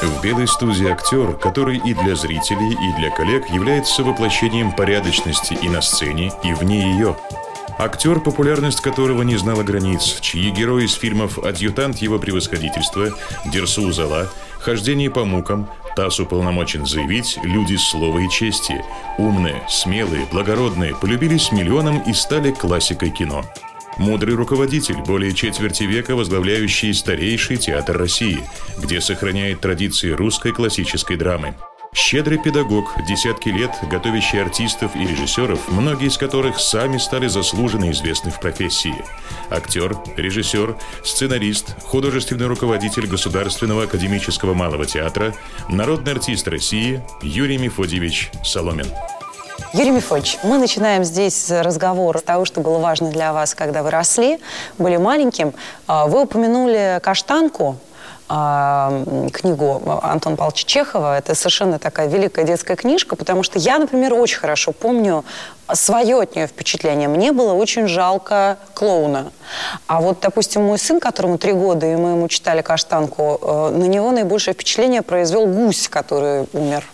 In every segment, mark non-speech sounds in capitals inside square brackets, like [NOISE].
В белой студии актер, который и для зрителей, и для коллег является воплощением порядочности и на сцене, и вне ее. Актер, популярность которого не знала границ, чьи герои из фильмов «Адъютант его превосходительства», «Дерсу Зала», «Хождение по мукам», ТАСС уполномочен заявить, люди слова и чести, умные, смелые, благородные, полюбились миллионам и стали классикой кино. Мудрый руководитель, более четверти века возглавляющий старейший театр России, где сохраняет традиции русской классической драмы. Щедрый педагог, десятки лет готовящий артистов и режиссеров, многие из которых сами стали заслуженно известны в профессии. Актер, режиссер, сценарист, художественный руководитель Государственного академического малого театра, народный артист России Юрий Мефодьевич Соломин. Юрий Мефодьевич, мы начинаем здесь разговор с того, что было важно для вас, когда вы росли, были маленьким. А, вы упомянули «Каштанку», а, книгу Антона Павловича Чехова. Это совершенно такая великая детская книжка, потому что я, например, очень хорошо помню свое от нее впечатление. Мне было очень жалко клоуна. А вот, допустим, мой сын, которому три года, и мы ему читали «Каштанку», э, на него наибольшее впечатление произвел гусь, который умер,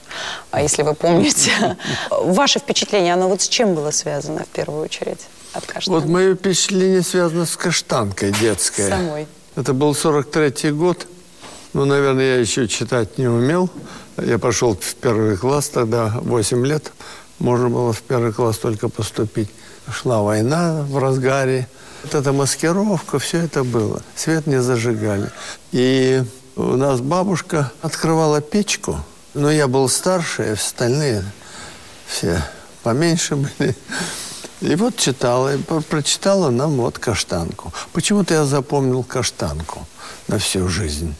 а если вы помните. [LAUGHS] Ваше впечатление, оно вот с чем было связано в первую очередь от «Каштанки»? Вот мое впечатление связано с «Каштанкой» детской. Самой. Это был 43-й год. Ну, наверное, я еще читать не умел. Я пошел в первый класс тогда, 8 лет. Можно было в первый класс только поступить. Шла война в разгаре. Вот эта маскировка, все это было. Свет не зажигали. И у нас бабушка открывала печку. Но я был старше, остальные все поменьше [LAUGHS] были. И вот читала, и прочитала нам вот каштанку. Почему-то я запомнил каштанку на всю жизнь.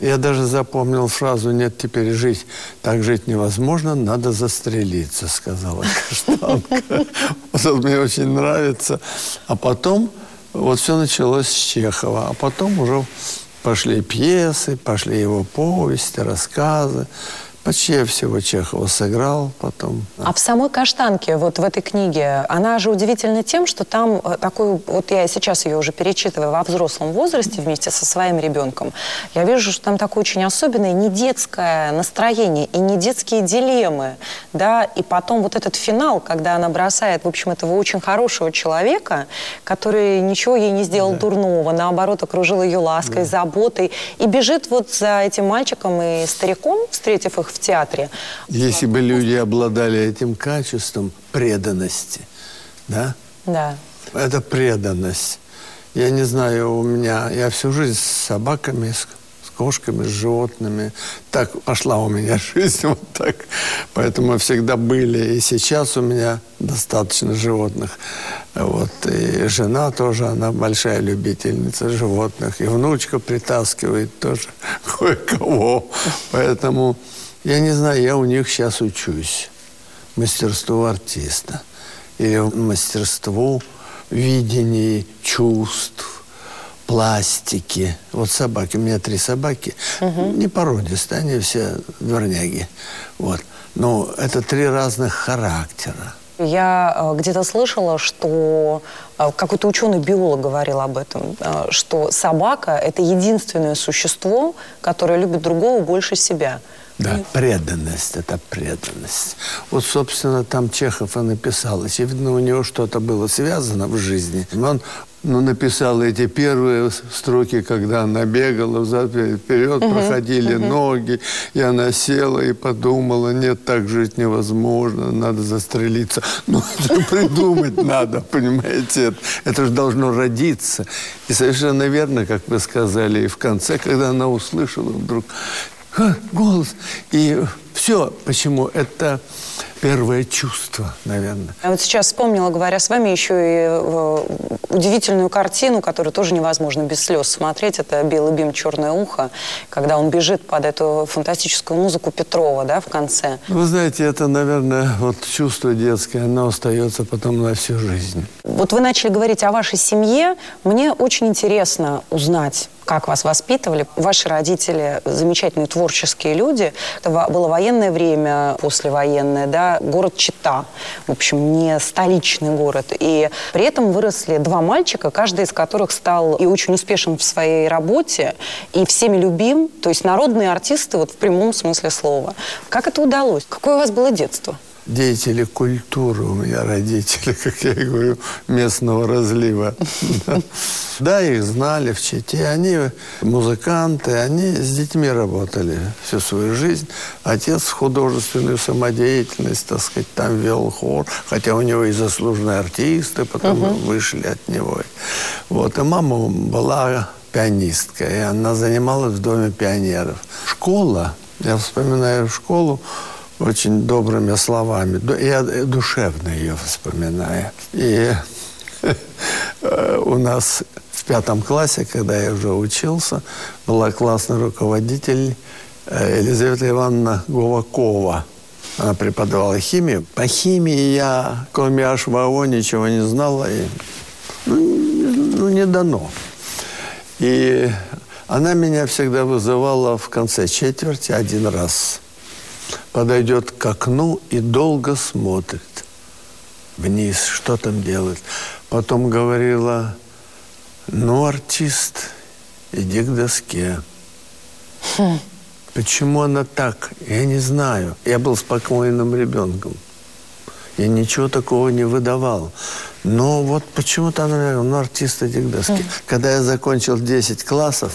Я даже запомнил фразу «нет теперь жить, так жить невозможно, надо застрелиться», сказала Каштанка. [LAUGHS] Вот мне очень нравится. А потом вот все началось с Чехова, а потом уже пошли пьесы, пошли его повести, рассказы. Почти я всего Чехова сыграл потом. А в самой «Каштанке», вот в этой книге, она же удивительна тем, что там э, такой, вот я сейчас ее уже перечитываю во взрослом возрасте вместе со своим ребенком, я вижу, что там такое очень особенное не детское настроение и не детские дилеммы, да, и потом вот этот финал, когда она бросает, в общем, этого очень хорошего человека, который ничего ей не сделал да. дурного, наоборот, окружил ее лаской, да. заботой, и бежит вот за этим мальчиком и стариком, встретив их в театре. Если бы люди обладали этим качеством преданности, да? Да. Это преданность. Я не знаю, у меня... Я всю жизнь с собаками, с, с кошками, с животными. Так пошла у меня [LAUGHS] жизнь вот так. Поэтому всегда были. И сейчас у меня достаточно животных. Вот. И жена тоже, она большая любительница животных. И внучка притаскивает тоже [LAUGHS] кое-кого. Поэтому я не знаю, я у них сейчас учусь. Мастерству артиста. Или мастерству видения чувств, пластики. Вот собаки. У меня три собаки. Угу. Не породистые, они все дворняги. Вот. Но это три разных характера. Я э, где-то слышала, что э, какой-то ученый-биолог говорил об этом, э, что собака – это единственное существо, которое любит другого больше себя. Да, преданность – это преданность. Вот, собственно, там Чехов и написал. Очевидно, у него что-то было связано в жизни. Он ну, написал эти первые строки, когда она бегала взад вперед, угу, проходили угу. ноги, и она села и подумала, нет, так жить невозможно, надо застрелиться. [LAUGHS] Ну, это придумать надо, понимаете? Это же должно родиться. И совершенно верно, как вы сказали, и в конце, когда она услышала вдруг голос. И все, почему? Это первое чувство, наверное. Я вот сейчас вспомнила, говоря с вами, еще и э, удивительную картину, которую тоже невозможно без слез смотреть. Это «Белый бим, черное ухо», когда он бежит под эту фантастическую музыку Петрова, да, в конце. Вы знаете, это, наверное, вот чувство детское, оно остается потом на всю жизнь. Вот вы начали говорить о вашей семье. Мне очень интересно узнать, как вас воспитывали. Ваши родители замечательные творческие люди. Это было военное время, послевоенное, да, город Чита. В общем, не столичный город. И при этом выросли два мальчика, каждый из которых стал и очень успешен в своей работе, и всеми любим. То есть народные артисты вот в прямом смысле слова. Как это удалось? Какое у вас было детство? Деятели культуры у меня родители, [LAUGHS] как я и говорю, местного разлива. [LAUGHS] Да, их знали в Чите. Они музыканты, они с детьми работали всю свою жизнь. Отец художественную самодеятельность, так сказать, там вел хор, хотя у него и заслуженные артисты потом вышли от него. Вот, и мама была пианистка, и она занималась в Доме пионеров. Школа, я вспоминаю школу, очень добрыми словами. Я душевно ее вспоминаю. И у нас в пятом классе, когда я уже учился, была классный руководитель э, Елизавета Ивановна Гувакова. Она преподавала химию. По химии я, кроме HVO, ничего не знала. И, ну, ну, не дано. И она меня всегда вызывала в конце четверти один раз – подойдет к окну и долго смотрит вниз, что там делает. Потом говорила, ну, артист, иди к доске. Хм. Почему она так? Я не знаю. Я был спокойным ребенком. Я ничего такого не выдавал. Но вот почему-то она говорила, ну, артист, иди к доске. Хм. Когда я закончил 10 классов,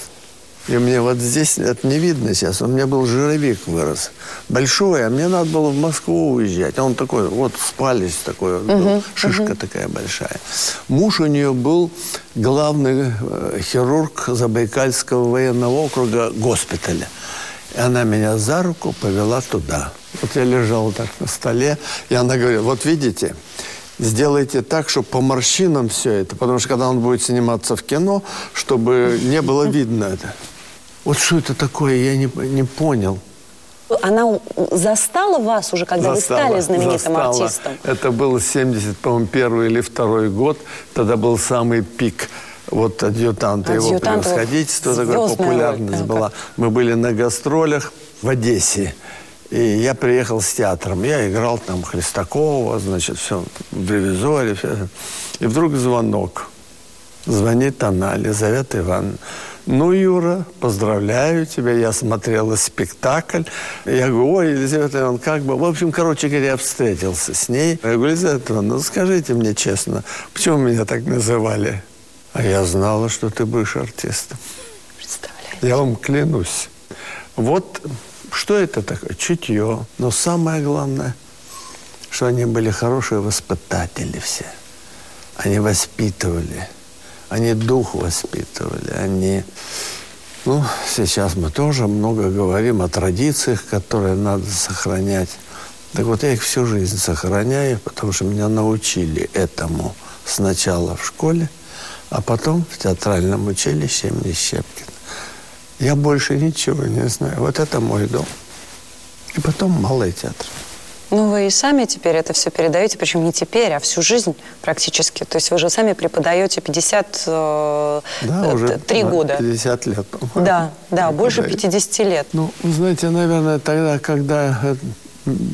и мне вот здесь это не видно сейчас. У меня был жировик вырос. Большой, а мне надо было в Москву уезжать. А он такой, вот спалец такой, вот был, шишка uh такая большая. Муж у нее был главный э, хирург Забайкальского военного округа госпиталя. И она меня за руку повела туда. Вот я лежал так на столе, и она говорит, вот видите, сделайте так, чтобы по морщинам все это, потому что когда он будет сниматься в кино, чтобы не было видно это. Вот что это такое, я не, не понял. Она застала вас уже, когда застала, вы стали знаменитым застала. артистом? Это был 70, по-моему, первый или второй год. Тогда был самый пик вот адъютанта, его превосходительства, такая популярность вот, была. Мы были на гастролях в Одессе. И я приехал с театром. Я играл там Хлестакова, значит, все, в ревизоре. Все. И вдруг звонок. Звонит она, Елизавета Ивановна. Ну, Юра, поздравляю тебя, я смотрела спектакль. Я говорю, ой, Елизавета Ивановна, как бы... В общем, короче говоря, я встретился с ней. Я говорю, Елизавета Ивановна, ну скажите мне честно, почему меня так называли? А я знала, что ты будешь артистом. Представляете? Я вам клянусь. Вот что это такое? Чутье. Но самое главное, что они были хорошие воспитатели все. Они воспитывали. Они дух воспитывали, они... Ну, сейчас мы тоже много говорим о традициях, которые надо сохранять. Так вот, я их всю жизнь сохраняю, потому что меня научили этому сначала в школе, а потом в театральном училище имени Щепкин. Я больше ничего не знаю. Вот это мой дом. И потом малый театр. Ну, вы и сами теперь это все передаете, причем не теперь, а всю жизнь практически. То есть вы же сами преподаете 50... Э, да, уже 3 года. 50 лет. Да, да, больше 50 лет. Ну, знаете, наверное, тогда, когда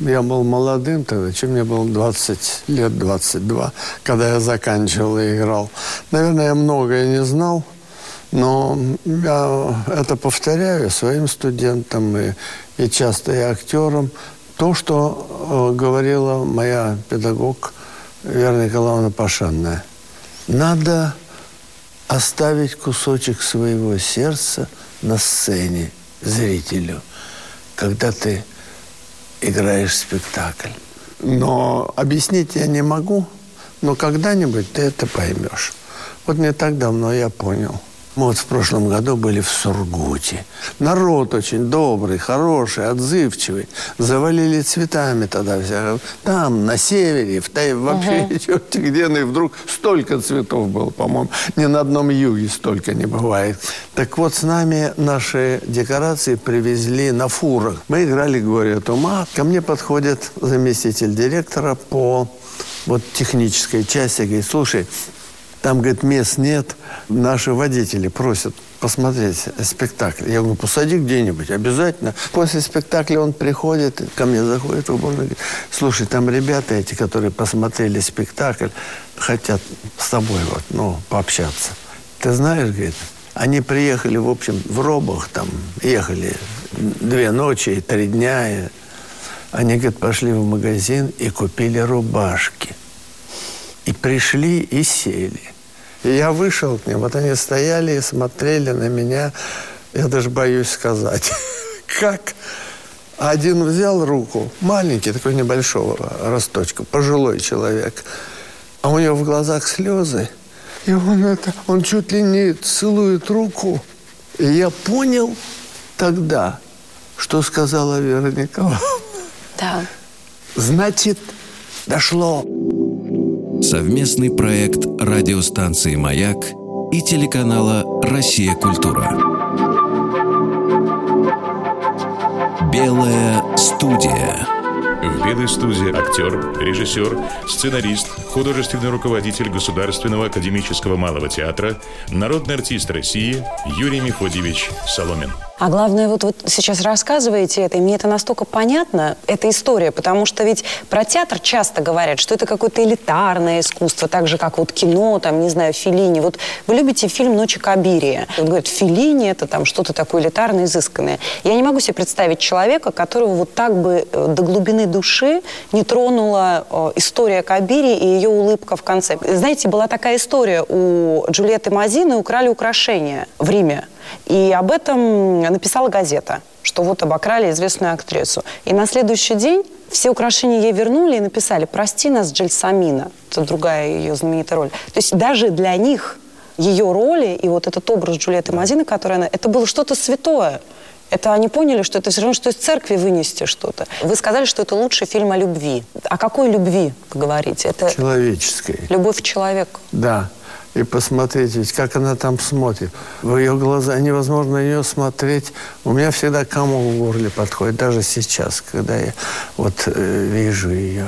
я был молодым тогда, чем мне было 20 лет, 22, когда я заканчивал и играл. Наверное, я многое не знал, но я это повторяю своим студентам и, и часто и актерам то, что э, говорила моя педагог Вера Николаевна Пашанная. Надо оставить кусочек своего сердца на сцене зрителю, когда ты играешь спектакль. Но объяснить я не могу, но когда-нибудь ты это поймешь. Вот не так давно я понял. Мы вот в прошлом году были в Сургуте. Народ очень добрый, хороший, отзывчивый. Завалили цветами тогда вся. Там, на севере, в Тай... вообще угу. [LAUGHS] где ну и вдруг столько цветов было, по-моему. Ни на одном юге столько не бывает. Так вот, с нами наши декорации привезли на фурах. Мы играли «Горе тума». Ко мне подходит заместитель директора по вот технической части. Говорит, слушай, там, говорит, мест нет. Наши водители просят посмотреть спектакль. Я говорю, посади где-нибудь, обязательно. После спектакля он приходит, ко мне заходит в уборную, говорит, слушай, там ребята эти, которые посмотрели спектакль, хотят с тобой вот, ну, пообщаться. Ты знаешь, говорит, они приехали, в общем, в робах там, ехали две ночи и три дня. И они, говорит, пошли в магазин и купили рубашки. И пришли и сели. И я вышел к ним, вот они стояли и смотрели на меня. Я даже боюсь сказать, [LAUGHS] как один взял руку, маленький, такой небольшого росточка, пожилой человек, а у него в глазах слезы, и он это, он чуть ли не целует руку. И я понял тогда, что сказала Вера Николаевна. Да. Значит, дошло. Совместный проект радиостанции «Маяк» и телеканала «Россия. Культура». Белая студия. «Белой студии» актер, режиссер, сценарист, художественный руководитель Государственного академического малого театра, народный артист России Юрий Мефодьевич Соломин. А главное, вот вы сейчас рассказываете это, и мне это настолько понятно, эта история, потому что ведь про театр часто говорят, что это какое-то элитарное искусство, так же, как вот кино, там, не знаю, Филини. Вот вы любите фильм «Ночи Кабирия». Вот говорят, Филини – это там что-то такое элитарное, изысканное. Я не могу себе представить человека, которого вот так бы э, до глубины души не тронула э, история Кабири и ее улыбка в конце. Знаете, была такая история у Джульетты Мазины «Украли украшения» в Риме. И об этом написала газета, что вот обокрали известную актрису. И на следующий день все украшения ей вернули и написали «Прости нас, Джельсамина». Это другая ее знаменитая роль. То есть даже для них ее роли и вот этот образ Джульетты Мазины, которая она, это было что-то святое. Это они поняли, что это все равно, что из церкви вынести что-то. Вы сказали, что это лучший фильм о любви. О какой любви вы говорите? Это Человеческой. Любовь к человеку. Да и посмотреть, ведь как она там смотрит. В ее глаза невозможно ее смотреть. У меня всегда комок в горле подходит, даже сейчас, когда я вот э, вижу ее.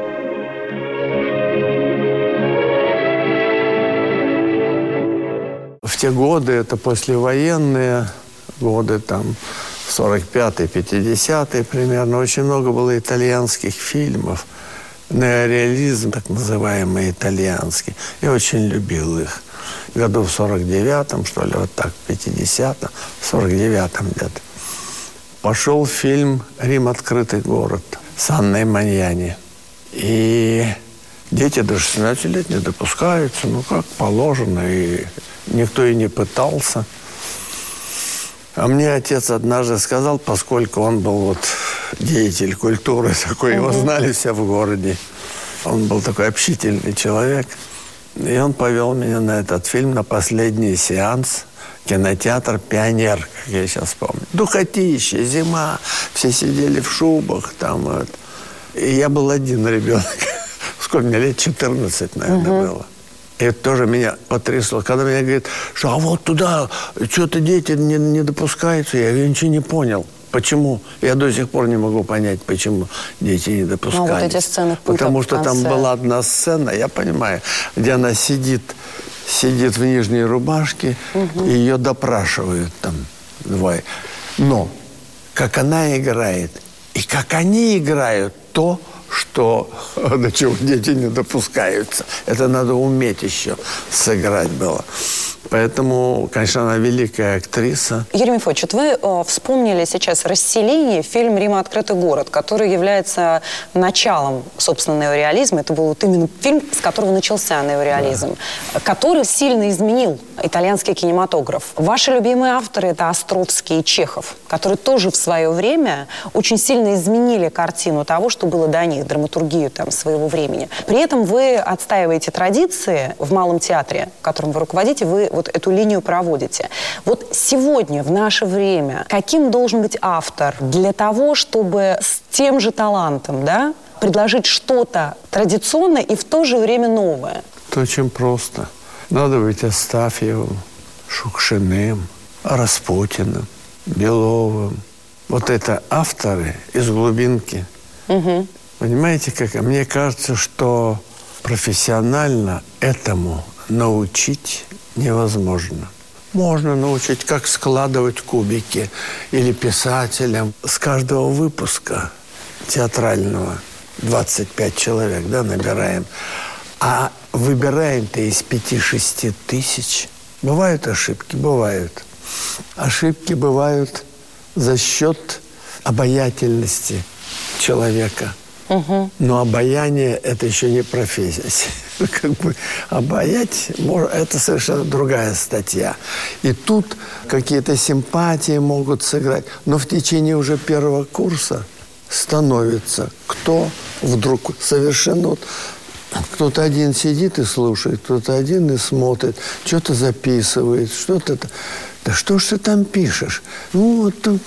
те годы, это послевоенные годы, там, 45-й, 50-й примерно, очень много было итальянских фильмов. Неореализм, так называемый итальянский. Я очень любил их году в 49-м, что ли, вот так, в 50-м, в 49-м где-то. Пошел фильм «Рим. Открытый город» с Анной Маньяни. И дети до 16 лет не допускаются, ну, как положено, и никто и не пытался. А мне отец однажды сказал, поскольку он был вот деятель культуры [LAUGHS] такой, его знали все в городе. Он был такой общительный человек – и он повел меня на этот фильм, на последний сеанс. Кинотеатр «Пионер», как я сейчас помню. Духотища, зима, все сидели в шубах там. Вот. И я был один ребенок. [LAUGHS] Сколько мне лет? 14, наверное, угу. было. И это тоже меня потрясло. Когда мне говорят, что а вот туда что-то дети не, не допускаются, я, я ничего не понял. Почему? Я до сих пор не могу понять, почему дети не допускались. Ну, вот эти сцены Потому что там была одна сцена, я понимаю, где она сидит, сидит в нижней рубашке, угу. и ее допрашивают там двое. Но как она играет, и как они играют, то, то, [LAUGHS] до чего дети не допускаются. Это надо уметь еще сыграть было. Поэтому, конечно, она великая актриса. Юрий Мефодич, вот вы э, вспомнили сейчас «Расселение», фильм «Рима. Открытый город», который является началом, собственно, неореализма. Это был вот именно фильм, с которого начался неореализм, да. который сильно изменил итальянский кинематограф. Ваши любимые авторы – это Островский и Чехов, которые тоже в свое время очень сильно изменили картину того, что было до них, драматургию там, своего времени. При этом вы отстаиваете традиции в Малом театре, которым вы руководите, вы вот эту линию проводите. Вот сегодня, в наше время, каким должен быть автор для того, чтобы с тем же талантом, да, предложить что-то традиционное и в то же время новое? Это очень просто. Надо быть Астафьевым, Шукшиным, Распутиным, Беловым. Вот это авторы из глубинки. Угу. Понимаете, как? Мне кажется, что профессионально этому научить невозможно. Можно научить, как складывать кубики или писателям. С каждого выпуска театрального 25 человек да, набираем. А выбираем-то из 5-6 тысяч. Бывают ошибки? Бывают. Ошибки бывают за счет обаятельности человека – но обаяние – это еще не профессия. [LAUGHS] Как бы обаять – это совершенно другая статья. И тут какие-то симпатии могут сыграть. Но в течение уже первого курса становится кто вдруг совершенно кто-то один сидит и слушает, кто-то один и смотрит, что-то записывает, что-то... Да что ж ты там пишешь? Ну, вот,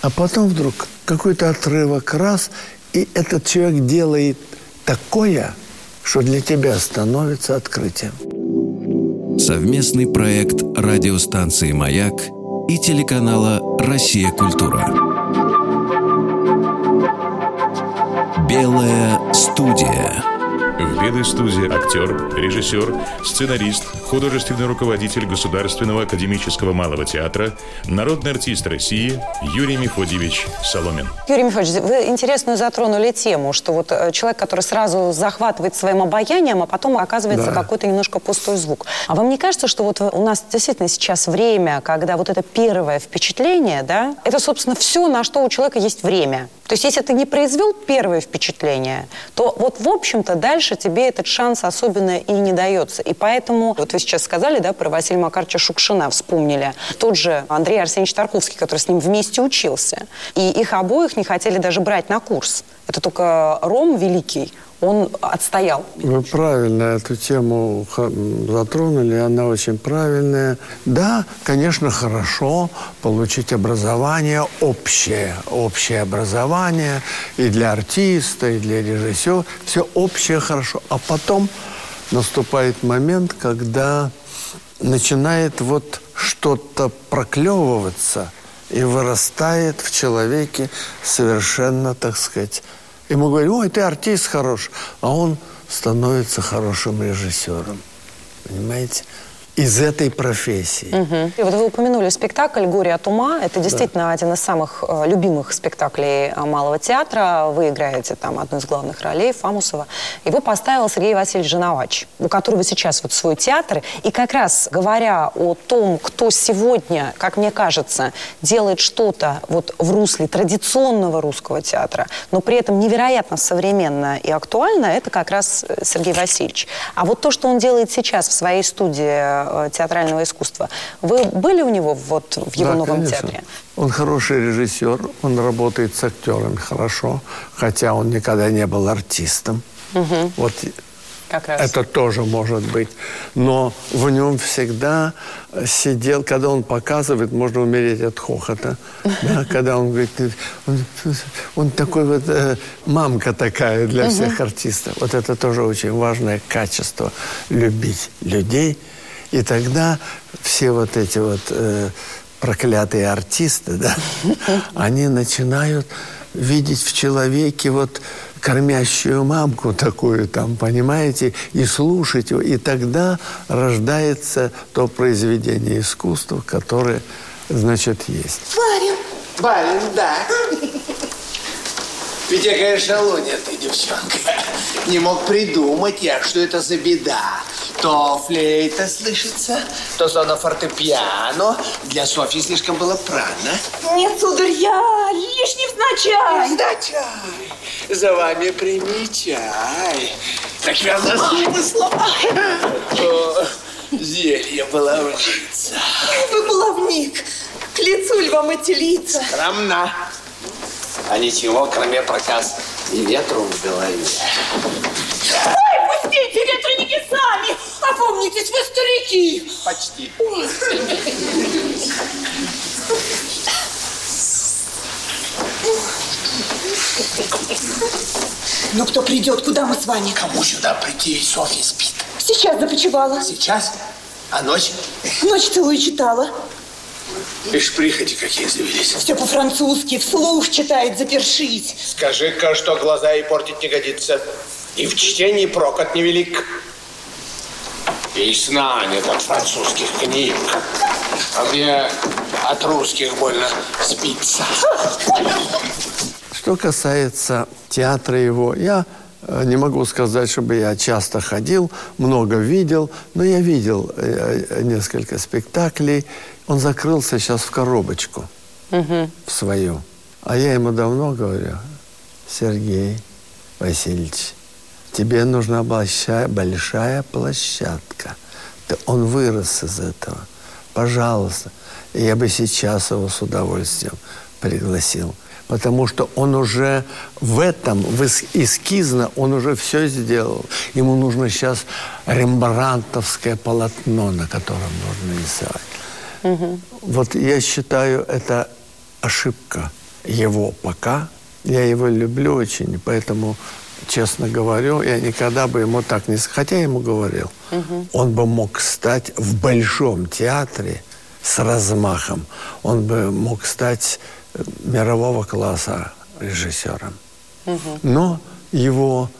а потом вдруг какой-то отрывок раз, и этот человек делает такое, что для тебя становится открытием. Совместный проект радиостанции «Маяк» и телеканала «Россия. Культура». Белая студия. В «Белой студии» актер, режиссер, сценарист, художественный руководитель Государственного академического малого театра, народный артист России Юрий Мефодьевич Соломин. Юрий Мефодьевич, вы интересную затронули тему, что вот э, человек, который сразу захватывает своим обаянием, а потом оказывается да. какой-то немножко пустой звук. А вам не кажется, что вот у нас действительно сейчас время, когда вот это первое впечатление, да, это, собственно, все, на что у человека есть время. То есть, если ты не произвел первое впечатление, то вот, в общем-то, дальше тебе этот шанс особенно и не дается. И поэтому, вот вы сейчас сказали, да, про Василия Макаровича Шукшина вспомнили. Тот же Андрей Арсеньевич Тарковский, который с ним вместе учился. И их обоих не хотели даже брать на курс. Это только Ром Великий, он отстоял. Вы правильно эту тему затронули, она очень правильная. Да, конечно, хорошо получить образование общее, общее образование и для артиста, и для режиссера. Все общее хорошо. А потом наступает момент, когда начинает вот что-то проклевываться и вырастает в человеке совершенно, так сказать, Ему говорят, ой, ты артист хорош. А он становится хорошим режиссером. Понимаете? Из этой профессии. Угу. И вот вы упомянули спектакль «Горе от ума». Это действительно да. один из самых э, любимых спектаклей э, Малого театра. Вы играете там одну из главных ролей, Фамусова. Его поставил Сергей Васильевич Женовач, у которого сейчас вот свой театр. И как раз говоря о том, кто сегодня, как мне кажется, делает что-то вот в русле традиционного русского театра, но при этом невероятно современно и актуально, это как раз э, Сергей Васильевич. А вот то, что он делает сейчас в своей студии Э, театрального искусства. Вы были у него вот в его да, новом конечно. театре? Он хороший режиссер, он работает с актерами хорошо, хотя он никогда не был артистом. Угу. Вот как раз. Это тоже может быть. Но в нем всегда сидел, когда он показывает, можно умереть от хохота. [LAUGHS] Да, когда он говорит, он, он такой вот, э, мамка такая для всех артистов. Вот это тоже очень важное качество. Любить людей – и тогда все вот эти вот э, проклятые артисты, да, [LAUGHS] они начинают видеть в человеке вот кормящую мамку такую там, понимаете, и слушать его. И тогда рождается то произведение искусства, которое, значит, есть. Барин. Барин, да. [LAUGHS] Ведь какая шалунья ты, девчонка. Не мог придумать я, что это за беда. То флейта слышится, то зона фортепиано. Для Софьи слишком было прано. Нет, сударь, я лишь невзначай. Невзначай. За вами прими чай. Так верно смысла. О, Зелье баловница. Вы баловник. К лицу ль вам эти лица? Скромна. А ничего, кроме проказ и ветру в голове. Ветреники сами. Опомнитесь, вы старики. Почти. Ну, кто придет, куда мы с вами? Кому сюда прийти? Софья спит. Сейчас започевала. Сейчас? А ночь? Ночь целую читала. Ишь, прихоти какие завелись. Все по-французски, вслух читает, запершись. Скажи-ка, что глаза и портить не годится. И в чтении прокат невелик. И сна нет от французских книг. А мне от русских больно спится. Что касается театра его, я э, не могу сказать, чтобы я часто ходил, много видел, но я видел э, э, несколько спектаклей. Он закрылся сейчас в коробочку, в свою. А я ему давно говорю, Сергей Васильевич, тебе нужна большая, большая площадка. Ты- Он вырос из этого. Пожалуйста. И я бы сейчас его с удовольствием пригласил. Потому что он уже в этом, в эс- эскизно, он уже все сделал. Ему нужно сейчас рембрандтовское полотно, на котором нужно рисовать. Вот я считаю, это ошибка его пока. Я его люблю очень, поэтому, честно говорю, я никогда бы ему так не... Хотя я ему говорил, он бы мог стать в большом театре с размахом. Он бы мог стать э, мирового класса режиссером. Но его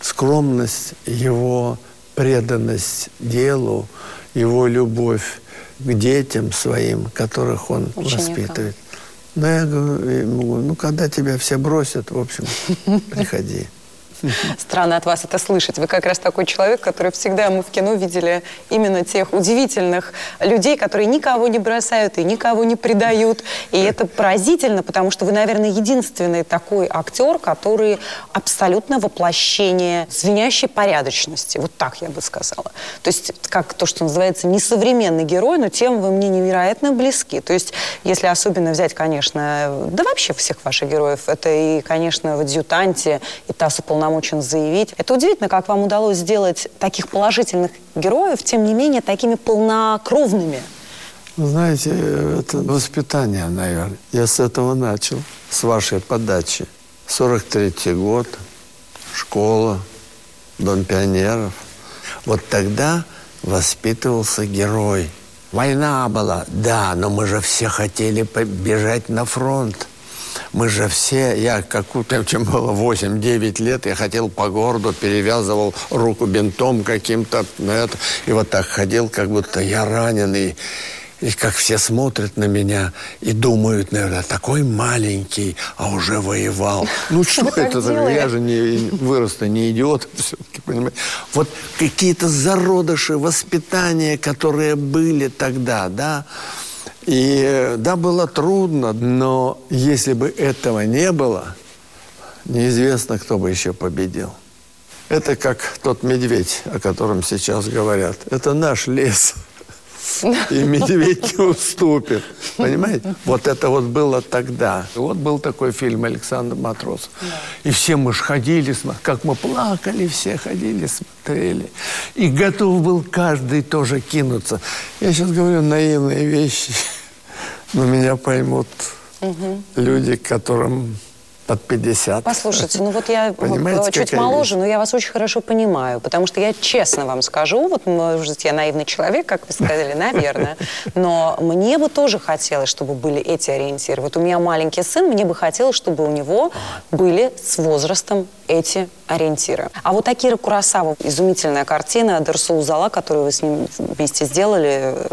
скромность, его преданность делу, его любовь к детям своим, которых он Ученикам. воспитывает. Но я говорю, ему говорю, ну, когда тебя все бросят, в общем, [LAUGHS] приходи. [LAUGHS] Странно от вас это слышать. Вы как раз такой человек, который всегда мы в кино видели именно тех удивительных людей, которые никого не бросают и никого не предают. И это поразительно, потому что вы, наверное, единственный такой актер, который абсолютно воплощение звенящей порядочности. Вот так я бы сказала. То есть, как то, что называется, несовременный герой, но тем вы мне невероятно близки. То есть, если особенно взять, конечно, да вообще всех ваших героев, это и, конечно, в «Адъютанте», и ТАСС уполномочен заявить. Это удивительно, как вам удалось сделать таких положительных героев, тем не менее, такими полнокровными. Вы знаете, это воспитание, наверное. Я с этого начал, с вашей подачи. 43-й год, школа, Дом пионеров. Вот тогда воспитывался герой. Война была, да, но мы же все хотели побежать на фронт. Мы же все, я как чем было 8-9 лет, я хотел по городу, перевязывал руку бинтом каким-то, ну, это, и вот так ходил, как будто я раненый. И как все смотрят на меня и думают, наверное, такой маленький, а уже воевал. Ну [LAUGHS] что это? Я же не вырос-то не идиот [LAUGHS] все-таки, понимаете? Вот какие-то зародыши воспитания, которые были тогда, да. И э, да, было трудно, но если бы этого не было, неизвестно, кто бы еще победил. Это как тот медведь, о котором сейчас говорят. Это наш лес. И медведь не уступит. Понимаете? Вот это вот было тогда. Вот был такой фильм Александр Матросов. И все мы ж ходили, как мы плакали, все ходили, смотрели. И готов был каждый тоже кинуться. Я сейчас говорю наивные вещи, но меня поймут люди, которым под 50. Послушайте, ну вот я Понимаете, чуть какая моложе, вещь? но я вас очень хорошо понимаю, потому что я честно вам скажу, вот, может, я наивный человек, как вы сказали, [LAUGHS] наверное, но мне бы тоже хотелось, чтобы были эти ориентиры. Вот у меня маленький сын, мне бы хотелось, чтобы у него были с возрастом эти ориентиры. А вот Акира Курасава, изумительная картина Дерсу Зала, которую вы с ним вместе сделали, э,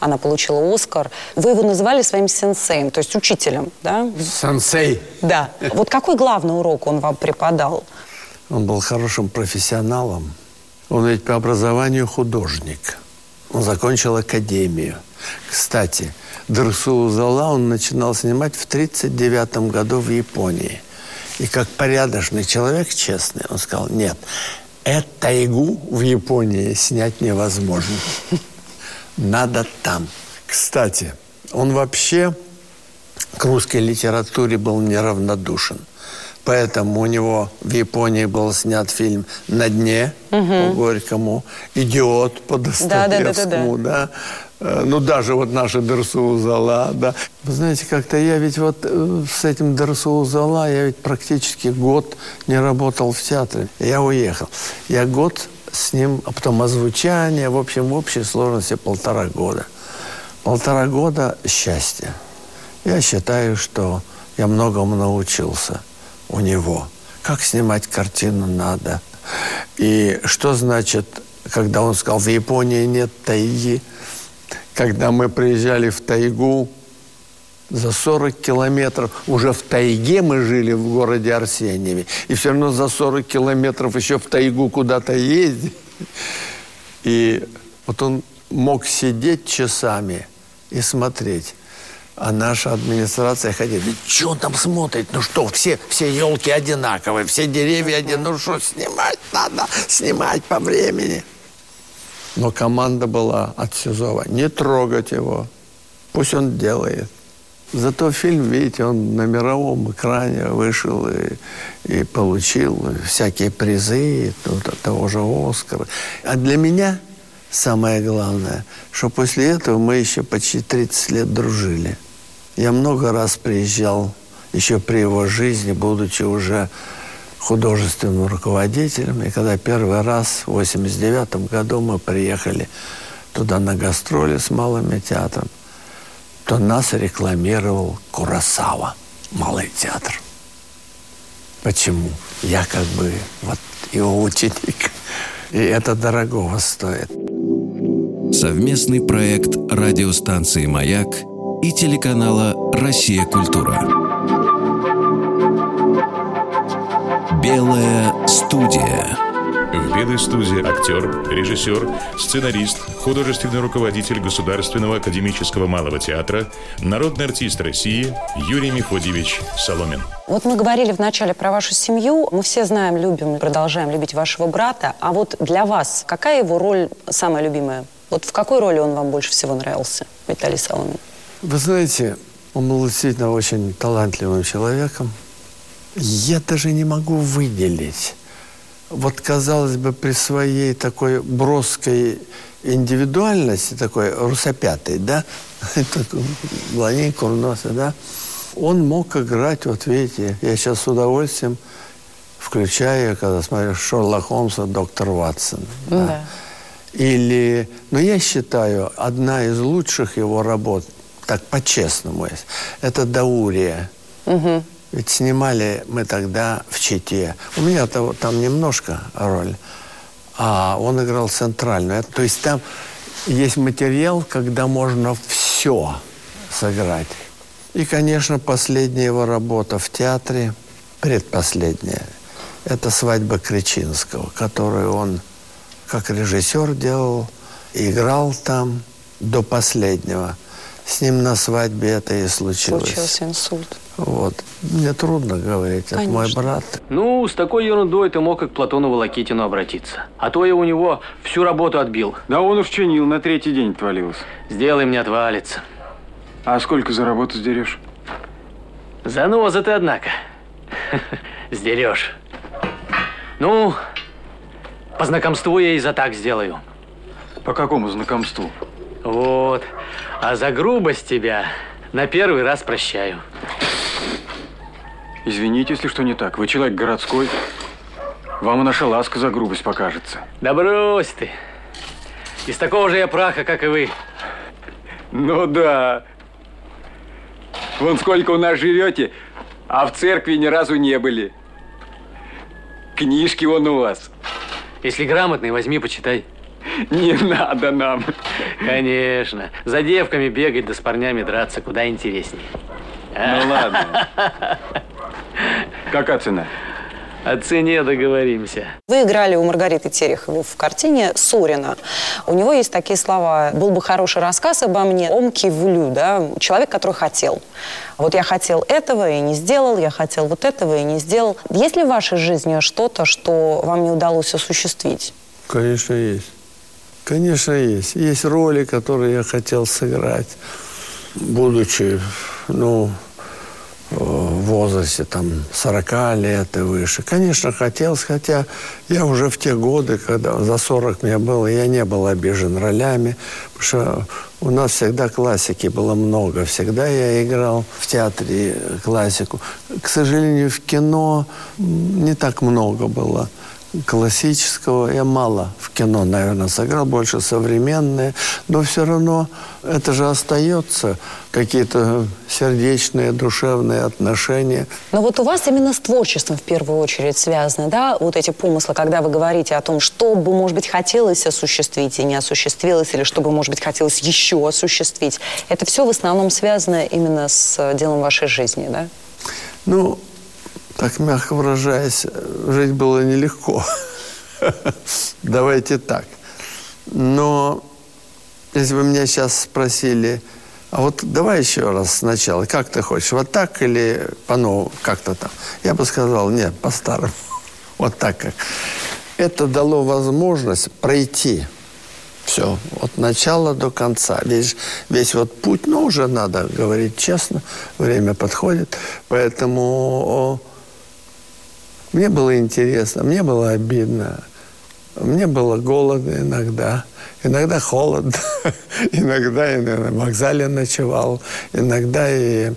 она получила Оскар. Вы его называли своим сенсеем, то есть учителем, да? Сансей. Да, Вот какой главный урок он вам преподал? Он был хорошим профессионалом. Он ведь по образованию художник. Он закончил академию. Кстати, Дерсу Зала он начинал снимать в 1939 году в Японии. И как порядочный человек, честный, он сказал, нет, эту тайгу в Японии снять невозможно. Надо там. Кстати, он вообще к русской литературе был неравнодушен. Поэтому у него в Японии был снят фильм «На дне» угу. по Горькому, «Идиот» по Достоевскому, да, да, да, да. да. Э, ну, даже вот наши Дерсу Зала, да. Вы знаете, как-то я ведь вот э, с этим Дерсу Зала, я ведь практически год не работал в театре. Я уехал. Я год с ним, а потом озвучание, в общем, в общей сложности полтора года. Полтора года счастья. Я считаю, что я многому научился у него. Как снимать картину надо. И что значит, когда он сказал, в Японии нет тайги – когда мы приезжали в тайгу, за 40 километров, уже в тайге мы жили в городе Арсеньеве, и все равно за 40 километров еще в тайгу куда-то ездить. И вот он мог сидеть часами и смотреть. А наша администрация ходила, что он там смотрит? Ну что, все, все елки одинаковые, все деревья одинаковые. Ну что, снимать надо, снимать по времени. Но команда была от Сизова. Не трогать его. Пусть он делает. Зато фильм, видите, он на мировом экране вышел и, и получил всякие призы, тут, того же Оскара. А для меня самое главное, что после этого мы еще почти 30 лет дружили. Я много раз приезжал еще при его жизни, будучи уже художественным руководителем. И когда первый раз в 89 году мы приехали туда на гастроли с малым театром, то нас рекламировал Курасава, малый театр. Почему? Я как бы вот его ученик. И это дорогого стоит. Совместный проект радиостанции «Маяк» и телеканала «Россия. Культура». Белая студия. В Белой студии актер, режиссер, сценарист, художественный руководитель Государственного академического малого театра, народный артист России Юрий Мефодьевич Соломин. Вот мы говорили вначале про вашу семью. Мы все знаем, любим, продолжаем любить вашего брата. А вот для вас какая его роль самая любимая? Вот в какой роли он вам больше всего нравился, Виталий Соломин? Вы знаете, он был действительно очень талантливым человеком. Я даже не могу выделить. Вот, казалось бы, при своей такой броской индивидуальности, такой русопятой, да, [LAUGHS] блондин, курносый, да, он мог играть, вот видите, я сейчас с удовольствием включаю, когда смотрю Шерлок Холмса, доктор Ватсон. Да. да. Или, ну, я считаю, одна из лучших его работ, так по-честному это «Даурия». Угу. Ведь снимали мы тогда в Чите. У меня -то, там немножко роль, а он играл центральную. То есть там есть материал, когда можно все сыграть. И, конечно, последняя его работа в театре, предпоследняя, это «Свадьба Кричинского», которую он как режиссер делал, играл там до последнего. С ним на свадьбе это и случилось. Случился инсульт. Вот. Мне трудно говорить, это мой брат. Ну, с такой ерундой ты мог к Платону Волокитину обратиться. А то я у него всю работу отбил. Да он уж чинил, на третий день отвалился. Сделай мне отвалится. А сколько за работу сдерешь? Заноза ты, однако. [LAUGHS] Сдерешь. Ну, по знакомству я и за так сделаю. По какому знакомству? Вот. А за грубость тебя на первый раз прощаю. Извините, если что не так. Вы человек городской. Вам и наша ласка за грубость покажется. Да брось ты. Из такого же я праха, как и вы. Ну да. Вон сколько у нас живете, а в церкви ни разу не были. Книжки вон у вас. Если грамотный, возьми, почитай. Не надо нам. Конечно. За девками бегать да с парнями драться куда интереснее. Ну ладно. Какая цена? О цене договоримся. Вы играли у Маргариты Тереховой в картине «Сурина». У него есть такие слова «Был бы хороший рассказ обо мне, омки влю», да, человек, который хотел. Вот я хотел этого и не сделал, я хотел вот этого и не сделал. Есть ли в вашей жизни что-то, что вам не удалось осуществить? Конечно, есть. Конечно, есть. Есть роли, которые я хотел сыграть, будучи, ну, в возрасте там 40 лет и выше. Конечно, хотелось, хотя я уже в те годы, когда за 40 мне было, я не был обижен ролями, потому что у нас всегда классики было много. Всегда я играл в театре классику. К сожалению, в кино не так много было классического я мало в кино, наверное, сыграл, больше современные, но все равно это же остается, какие-то сердечные, душевные отношения. Но вот у вас именно с творчеством в первую очередь связаны, да, вот эти помыслы, когда вы говорите о том, что бы, может быть, хотелось осуществить и не осуществилось, или что бы, может быть, хотелось еще осуществить. Это все в основном связано именно с делом вашей жизни, да? Ну, так мягко выражаясь, жить было нелегко. Давайте так. Но если бы меня сейчас спросили, а вот давай еще раз сначала, как ты хочешь, вот так или по-новому, как-то там, я бы сказал, нет, по-старому, [LAUGHS] вот так как. Это дало возможность пройти все, от начала до конца. Весь, весь вот путь, ну, уже надо говорить честно, время подходит. Поэтому мне было интересно, мне было обидно, мне было голодно иногда, иногда холодно, [LAUGHS] иногда я на вокзале ночевал, иногда и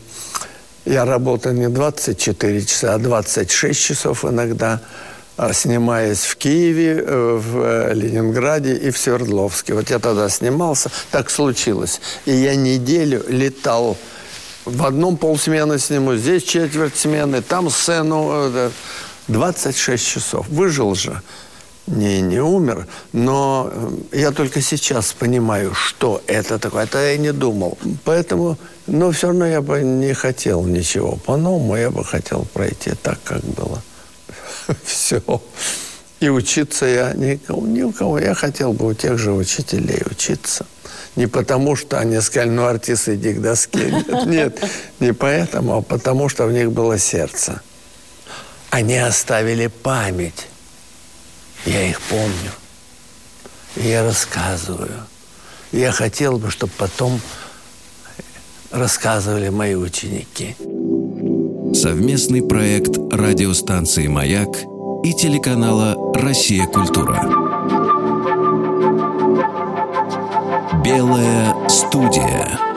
я работал не 24 часа, а 26 часов иногда, а, снимаясь в Киеве, э, в э, Ленинграде и в Свердловске. Вот я тогда снимался, так случилось. И я неделю летал в одном полсмены сниму, здесь четверть смены, там сцену. Э, 26 часов. Выжил же. Не, не умер, но э, я только сейчас понимаю, что это такое. Это я не думал. Поэтому, но все равно я бы не хотел ничего по-новому. Я бы хотел пройти так, как было. [LAUGHS] Все. И учиться я никого, ни у кого. Я хотел бы у тех же учителей учиться. Не потому, что они сказали, ну, артист, иди к доске. [LAUGHS] Нет, нет, не поэтому, а потому, что в них было сердце. Они оставили память. Я их помню. Я рассказываю. Я хотел бы, чтобы потом рассказывали мои ученики. Совместный проект радиостанции «Маяк» и телеканала «Россия. Культура». Белая студия.